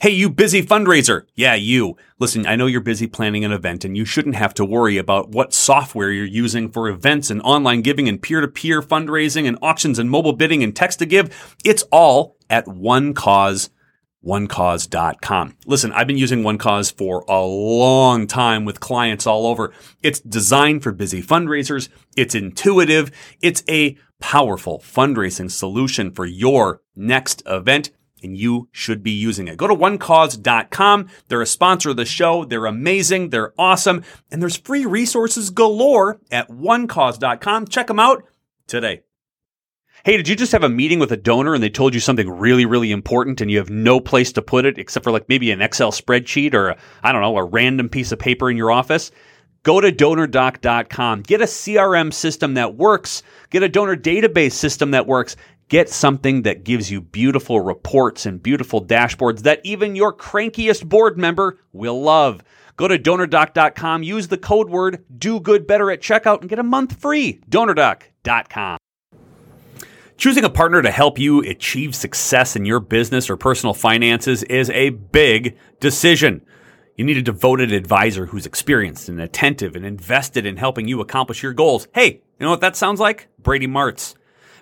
Hey, you busy fundraiser. Yeah, you. Listen, I know you're busy planning an event and you shouldn't have to worry about what software you're using for events and online giving and peer to peer fundraising and auctions and mobile bidding and text to give. It's all at OneCause onecause.com. Listen, I've been using OneCause for a long time with clients all over. It's designed for busy fundraisers. It's intuitive. It's a powerful fundraising solution for your next event and you should be using it. Go to onecause.com. They're a sponsor of the show. They're amazing. They're awesome. And there's free resources galore at onecause.com. Check them out today. Hey, did you just have a meeting with a donor and they told you something really, really important and you have no place to put it except for like maybe an Excel spreadsheet or I don't know, a random piece of paper in your office? Go to donordock.com. Get a CRM system that works. Get a donor database system that works. Get something that gives you beautiful reports and beautiful dashboards that even your crankiest board member will love. Go to donordock.com, use the code word do good better at checkout and get a month free. Donordock.com. Choosing a partner to help you achieve success in your business or personal finances is a big decision. You need a devoted advisor who's experienced and attentive and invested in helping you accomplish your goals. Hey, you know what that sounds like? Brady Martz.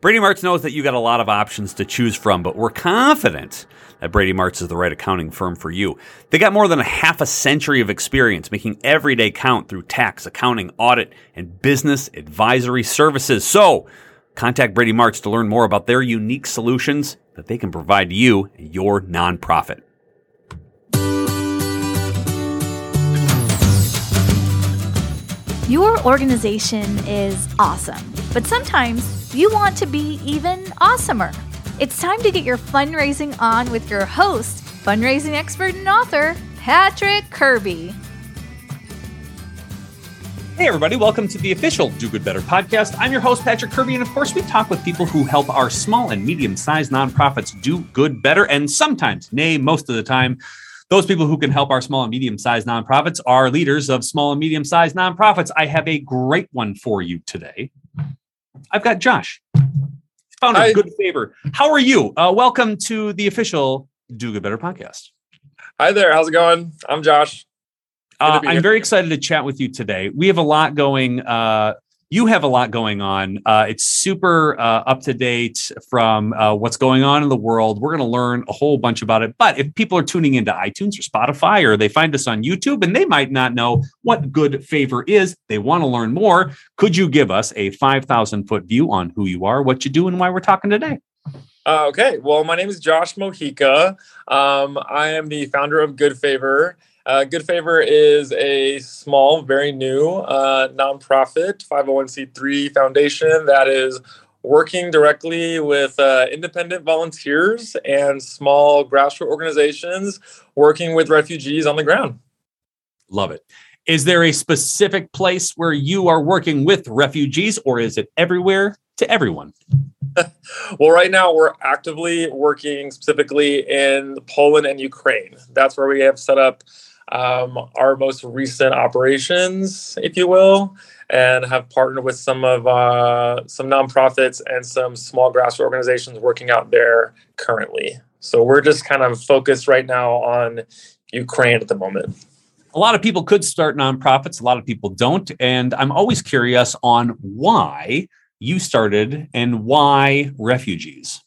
Brady Martz knows that you got a lot of options to choose from, but we're confident that Brady Martz is the right accounting firm for you. They got more than a half a century of experience making every day count through tax, accounting, audit, and business advisory services. So, contact Brady Martz to learn more about their unique solutions that they can provide you and your nonprofit. Your organization is awesome, but sometimes you want to be even awesomer. It's time to get your fundraising on with your host, fundraising expert and author, Patrick Kirby. Hey, everybody, welcome to the official Do Good Better podcast. I'm your host, Patrick Kirby, and of course, we talk with people who help our small and medium sized nonprofits do good better. And sometimes, nay, most of the time, those people who can help our small and medium sized nonprofits are leaders of small and medium sized nonprofits. I have a great one for you today. I've got Josh, founder of GoodFavor. How are you? Uh, welcome to the official Do Good Better podcast. Hi there. How's it going? I'm Josh. Uh, I'm very excited to chat with you today. We have a lot going. Uh, you have a lot going on. Uh, it's super uh, up to date from uh, what's going on in the world. We're going to learn a whole bunch about it. But if people are tuning into iTunes or Spotify or they find us on YouTube and they might not know what GoodFavor is, they want to learn more. Could you give us a 5,000 foot view on who you are, what you do, and why we're talking today? Okay. Well, my name is Josh Mojica. Um, I am the founder of GoodFavor. Uh, GoodFavor is a small, very new uh, nonprofit 501c3 foundation that is working directly with uh, independent volunteers and small grassroots organizations working with refugees on the ground. Love it. Is there a specific place where you are working with refugees, or is it everywhere to everyone? well, right now we're actively working specifically in Poland and Ukraine. That's where we have set up um, our most recent operations, if you will, and have partnered with some of uh, some nonprofits and some small grassroots organizations working out there currently. So we're just kind of focused right now on Ukraine at the moment. A lot of people could start nonprofits, a lot of people don't. And I'm always curious on why you started and why refugees.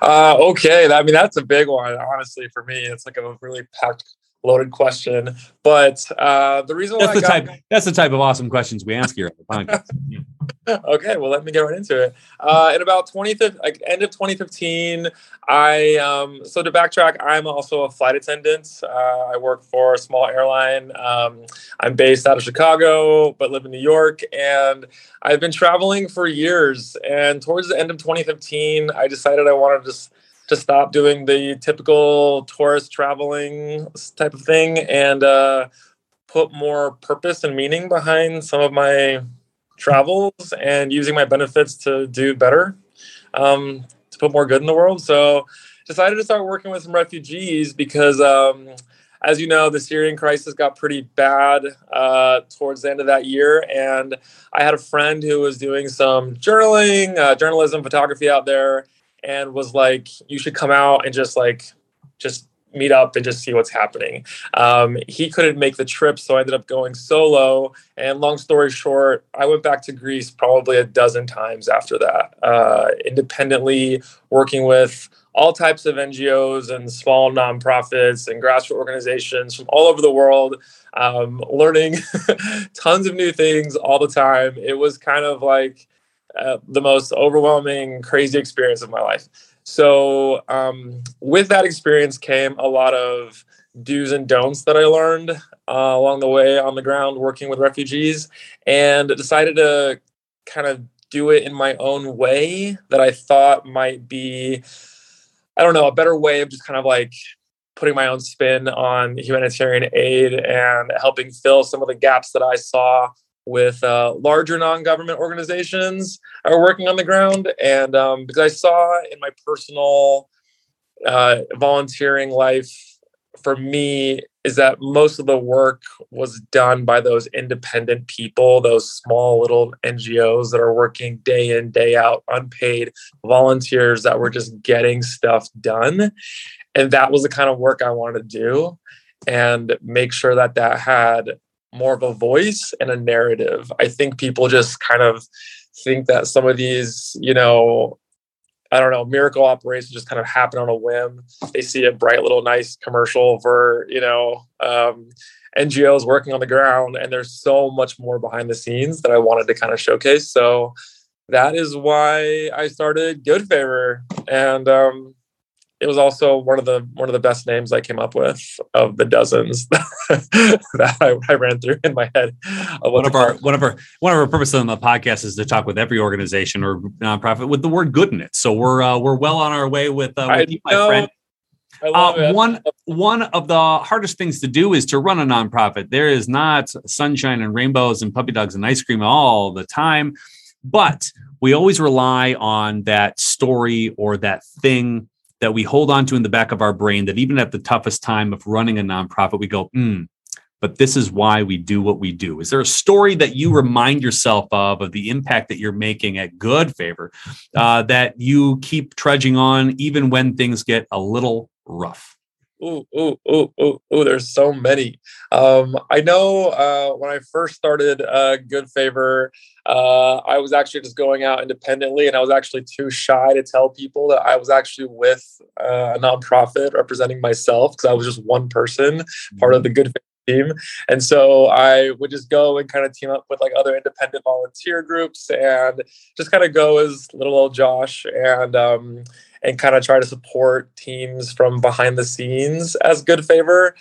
Uh, okay, I mean that's a big one. Honestly, for me, it's like a really packed loaded question. But uh, the reason that's the got, type that's the type of awesome questions we ask here on the podcast. okay, well, let me get right into it. Uh, in about 20, like end of 2015, I um, so to backtrack, I'm also a flight attendant. Uh, I work for a small airline. Um, I'm based out of Chicago, but live in New York, and I've been traveling for years. And towards the end of 2015, I decided I wanted to just to stop doing the typical tourist traveling type of thing and uh, put more purpose and meaning behind some of my travels and using my benefits to do better, um, to put more good in the world. So decided to start working with some refugees because, um, as you know, the Syrian crisis got pretty bad uh, towards the end of that year. And I had a friend who was doing some journaling, uh, journalism, photography out there, and was like, you should come out and just like, just meet up and just see what's happening. Um, he couldn't make the trip, so I ended up going solo. And long story short, I went back to Greece probably a dozen times after that, uh, independently working with all types of NGOs and small nonprofits and grassroots organizations from all over the world, um, learning tons of new things all the time. It was kind of like uh, the most overwhelming, crazy experience of my life. So, um, with that experience came a lot of do's and don'ts that I learned uh, along the way on the ground working with refugees, and decided to kind of do it in my own way that I thought might be, I don't know, a better way of just kind of like putting my own spin on humanitarian aid and helping fill some of the gaps that I saw with uh, larger non-government organizations are working on the ground. And um, because i saw in my personal uh, volunteering life for me is that most of the work was done by those independent people those small little ngos that are working day in day out unpaid volunteers that were just getting stuff done. And that was the kind of work i wanted to do and make sure that that had more of a voice and a narrative. I think people just kind of think that some of these, you know, I don't know, miracle operations just kind of happen on a whim. They see a bright little nice commercial for, you know, um, NGOs working on the ground, and there's so much more behind the scenes that I wanted to kind of showcase. So that is why I started GoodFavor. And um, it was also one of the one of the best names I came up with of the dozens that I, I, ran through in my head. One of our one of our one of our purposes on the podcast is to talk with every organization or nonprofit with the word "good" in it. So we're uh, we're well on our way with, uh, with you, my know. friend. Uh, one one of the hardest things to do is to run a nonprofit. There is not sunshine and rainbows and puppy dogs and ice cream all the time, but we always rely on that story or that thing that we hold on to in the back of our brain that even at the toughest time of running a nonprofit, we go, hmm, but this is why we do what we do. Is there a story that you remind yourself of, of the impact that you're making at GoodFavor, uh, that you keep trudging on even when things get a little rough? Ooh, ooh, ooh, ooh, ooh, there's so many. Um, I know uh, when I first started uh, GoodFavor, uh, I was actually just going out independently, and I was actually too shy to tell people that I was actually with uh, a nonprofit representing myself because I was just one person, part of the GoodFavor team. And so I would just go and kind of team up with like other independent volunteer groups and just kind of go as little old Josh and um, and kind of try to support teams from behind the scenes as GoodFavor.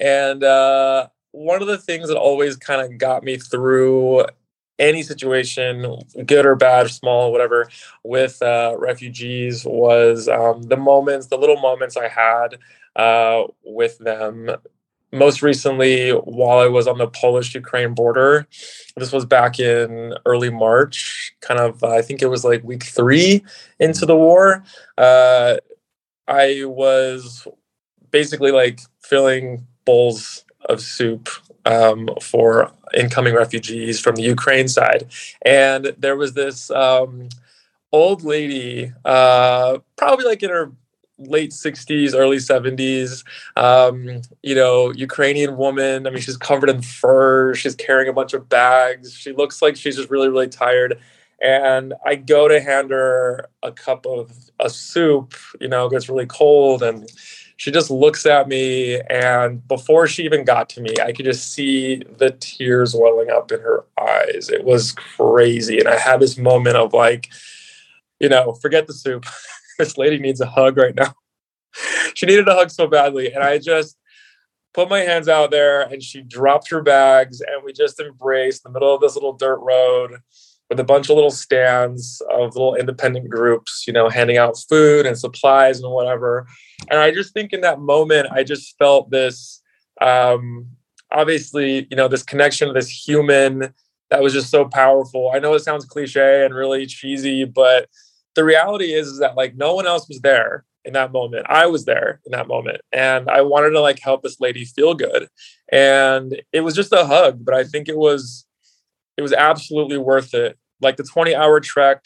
And uh, one of the things that always kind of got me through any situation, good or bad, small, whatever, with uh, refugees was um, the moments, the little moments I had uh, with them most recently while I was on the Polish Ukraine border. This was back in early March, kind of, uh, I think it was like week three into the war. Uh, I was basically like filling bowls of soup um, for incoming refugees from the Ukraine side. And there was this um, old lady, uh, probably like in her late 60s early 70s um, you know ukrainian woman i mean she's covered in fur she's carrying a bunch of bags. She looks like she's just really really tired. And i go to hand her a cup of a soup you know gets really cold and she just looks at me and before she even got to me i could just see the tears welling up in her eyes. It was crazy and i had this moment of like you know forget the soup this lady needs a hug right now. she needed a hug so badly. And I just put my hands out there and she dropped her bags and we just embraced the middle of this little dirt road with a bunch of little stands of little independent groups, you know, handing out food and supplies and whatever. And I just think in that moment, I just felt this um, obviously, you know, this connection to this human that was just so powerful. I know it sounds cliche and really cheesy, but the reality is, is that like no one else was there in that moment. I was there in that moment and I wanted to like help this lady feel good. And it was just a hug, but I think it was it was absolutely worth it. Like the 20 hour trek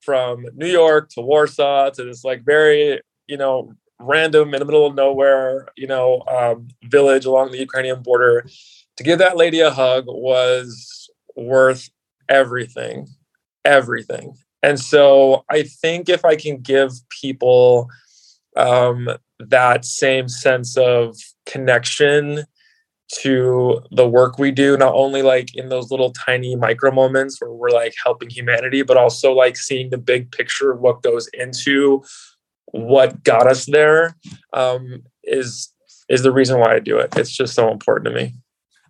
from New York to Warsaw to this like very, you know, random in the middle of nowhere, you know, um, village along the Ukrainian border. To give that lady a hug was worth everything, everything. And so I think if I can give people um, that same sense of connection to the work we do not only like in those little tiny micro moments where we're like helping humanity but also like seeing the big picture of what goes into what got us there um, is is the reason why i do it. It's just so important to me.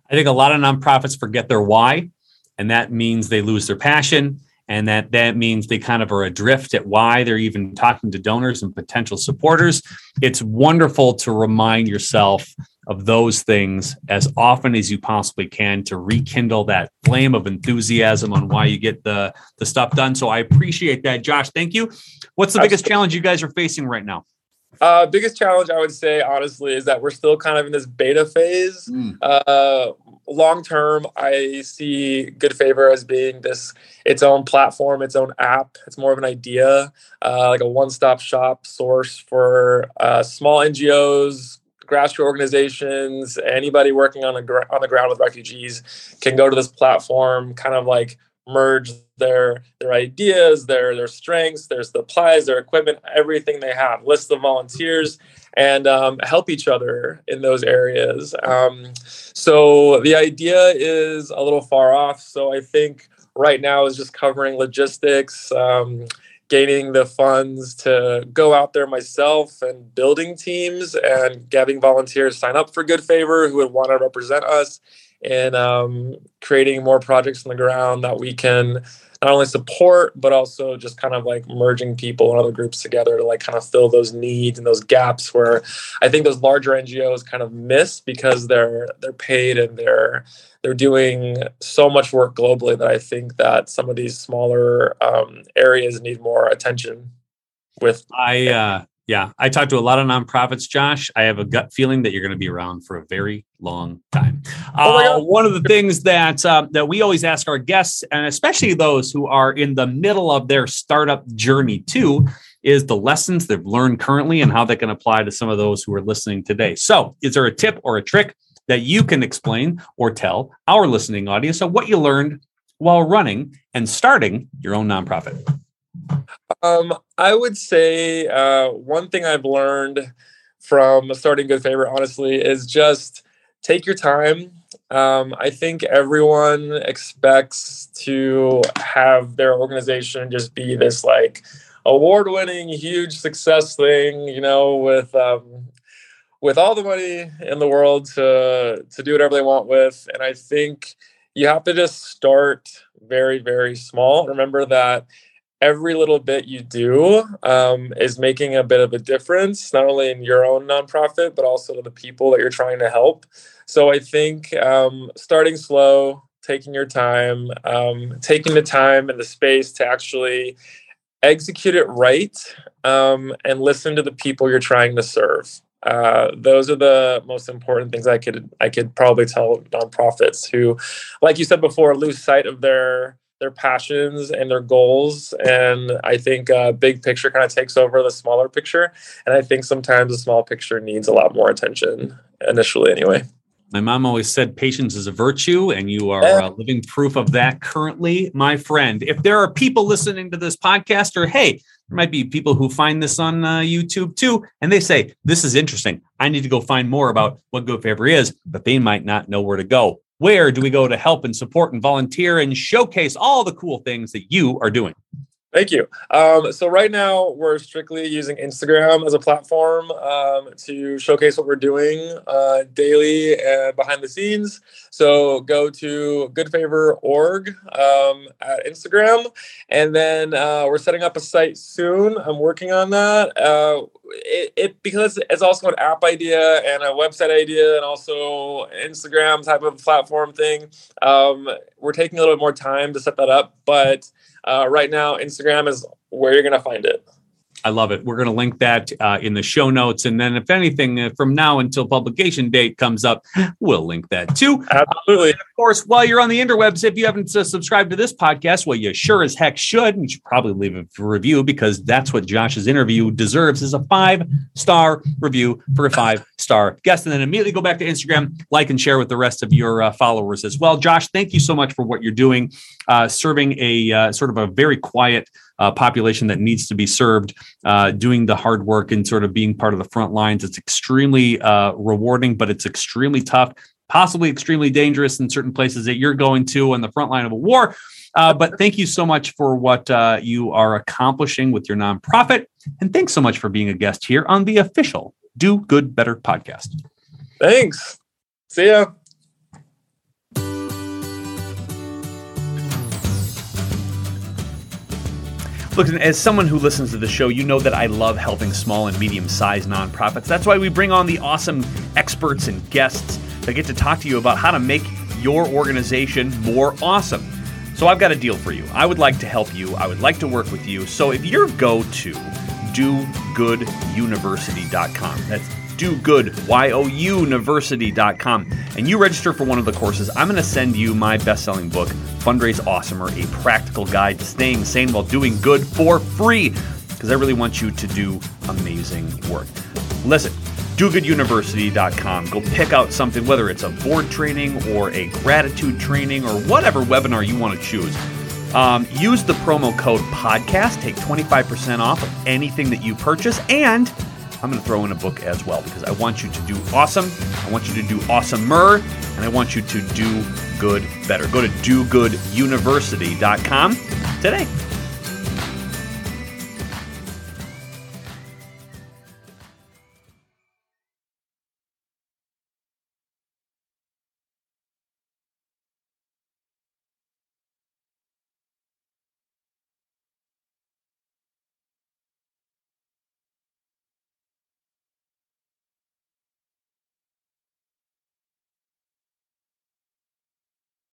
I think a lot of nonprofits forget their why and that means they lose their passion and that that means they kind of are adrift at why they're even talking to donors and potential supporters it's wonderful to remind yourself of those things as often as you possibly can to rekindle that flame of enthusiasm on why you get the the stuff done so i appreciate that josh thank you what's the Absolutely. biggest challenge you guys are facing right now uh, biggest challenge I would say, honestly, is that we're still kind of in this beta phase. Mm. Uh, long term, I see GoodFavor as being this its own platform, its own app. It's more of an idea, uh, like a one stop shop source for uh, small NGOs, grassroots organizations, anybody working on, a gr- on the ground with refugees can go to this platform, kind of like merge their their ideas, their their strengths, their supplies, their equipment, everything they have, list the volunteers, and um, help each other in those areas. Um, so the idea is a little far off. So I think right now is just covering logistics. Um, gaining the funds to go out there myself and building teams and having volunteers sign up for GoodFavor who would want to represent us and um, creating more projects on the ground that we can not only support but also just kind of like merging people and other groups together to like kind of fill those needs and those gaps where I think those larger NGOs kind of miss because they're they're paid and they're they're doing so much work globally that I think that some of these smaller um, areas need more attention. With I uh, yeah, I talked to a lot of nonprofits, Josh. I have a gut feeling that you're going to be around for a very long time. Oh uh, one of the things that uh, that we always ask our guests, and especially those who are in the middle of their startup journey too, is the lessons they've learned currently and how they can apply to some of those who are listening today. So, is there a tip or a trick that you can explain or tell our listening audience of what you learned while running and starting your own nonprofit? Um, I would say uh, one thing I've learned from starting GoodFavor, honestly, is just take your time. Um, I think everyone expects to have their organization just be this like award-winning, huge success thing, you know, with um, with all the money in the world to to do whatever they want with. And I think you have to just start very, very small. Remember that every little bit you do um, is making a bit of a difference, not only in your own nonprofit, but also to the people that you're trying to help. So I think um, starting slow, taking your time, um, taking the time and the space to actually execute it right um, and listen to the people you're trying to serve. Uh, those are the most important things I could I could probably tell nonprofits who, like you said before, lose sight of their their passions and their goals. And I think uh, big picture kind of takes over the smaller picture. And I think sometimes the small picture needs a lot more attention initially, anyway. My mom always said patience is a virtue, and you are uh, living proof of that currently, my friend. If there are people listening to this podcast, or hey, there might be people who find this on uh, YouTube too, and they say, This is interesting. I need to go find more about what GoodFavor is, but they might not know where to go. Where do we go to help and support and volunteer and showcase all the cool things that you are doing? Thank you. Um, so right now we're strictly using Instagram as a platform um, to showcase what we're doing uh, daily and behind the scenes. So go to goodfavor.org um, at Instagram, and then uh, we're setting up a site soon. I'm working on that. Uh, it, it, because it's also an app idea and a website idea and also Instagram type of platform thing. Um, we're taking a little bit more time to set that up, but uh, right now Instagram is where you're going to find it. I love it. We're going to link that uh, in the show notes. And then, if anything, uh, from now until publication date comes up, we'll link that too. Absolutely. Uh, of course, while you're on the interwebs, if you haven't uh, subscribed to this podcast, well, you sure as heck should. And you should probably leave a review because that's what Josh's interview deserves is a five star review for a five star guest. And then immediately go back to Instagram, like and share with the rest of your uh, followers as well. Josh, thank you so much for what you're doing, uh, serving a sort of a very quiet, uh, population that needs to be served, uh, doing the hard work and sort of being part of the front lines. It's extremely uh, rewarding, but it's extremely tough, possibly extremely dangerous in certain places that you're going to on the front line of a war. Uh, but thank you so much for what uh, you are accomplishing with your nonprofit. And thanks so much for being a guest here on the official Do Good Better podcast. Thanks. See ya. Look, as someone who listens to the show, you know that I love helping small and medium sized nonprofits. That's why we bring on the awesome experts and guests that get to talk to you about how to make your organization more awesome. So I've got a deal for you. I would like to help you, I would like to work with you. So if you're go to dogooduniversity.com, that's dogood, Y-O-U, university.com, and you register for one of the courses, I'm going to send you my best-selling book, Fundraise Awesomer, a practical guide to staying sane while doing good for free, because I really want you to do amazing work. Listen, dogooduniversity.com. Go pick out something, whether it's a board training or a gratitude training or whatever webinar you want to choose. Um, use the promo code podcast, take 25% off of anything that you purchase, and I'm going to throw in a book as well because I want you to do awesome. I want you to do awesomer, and I want you to do good better. Go to dogooduniversity.com today.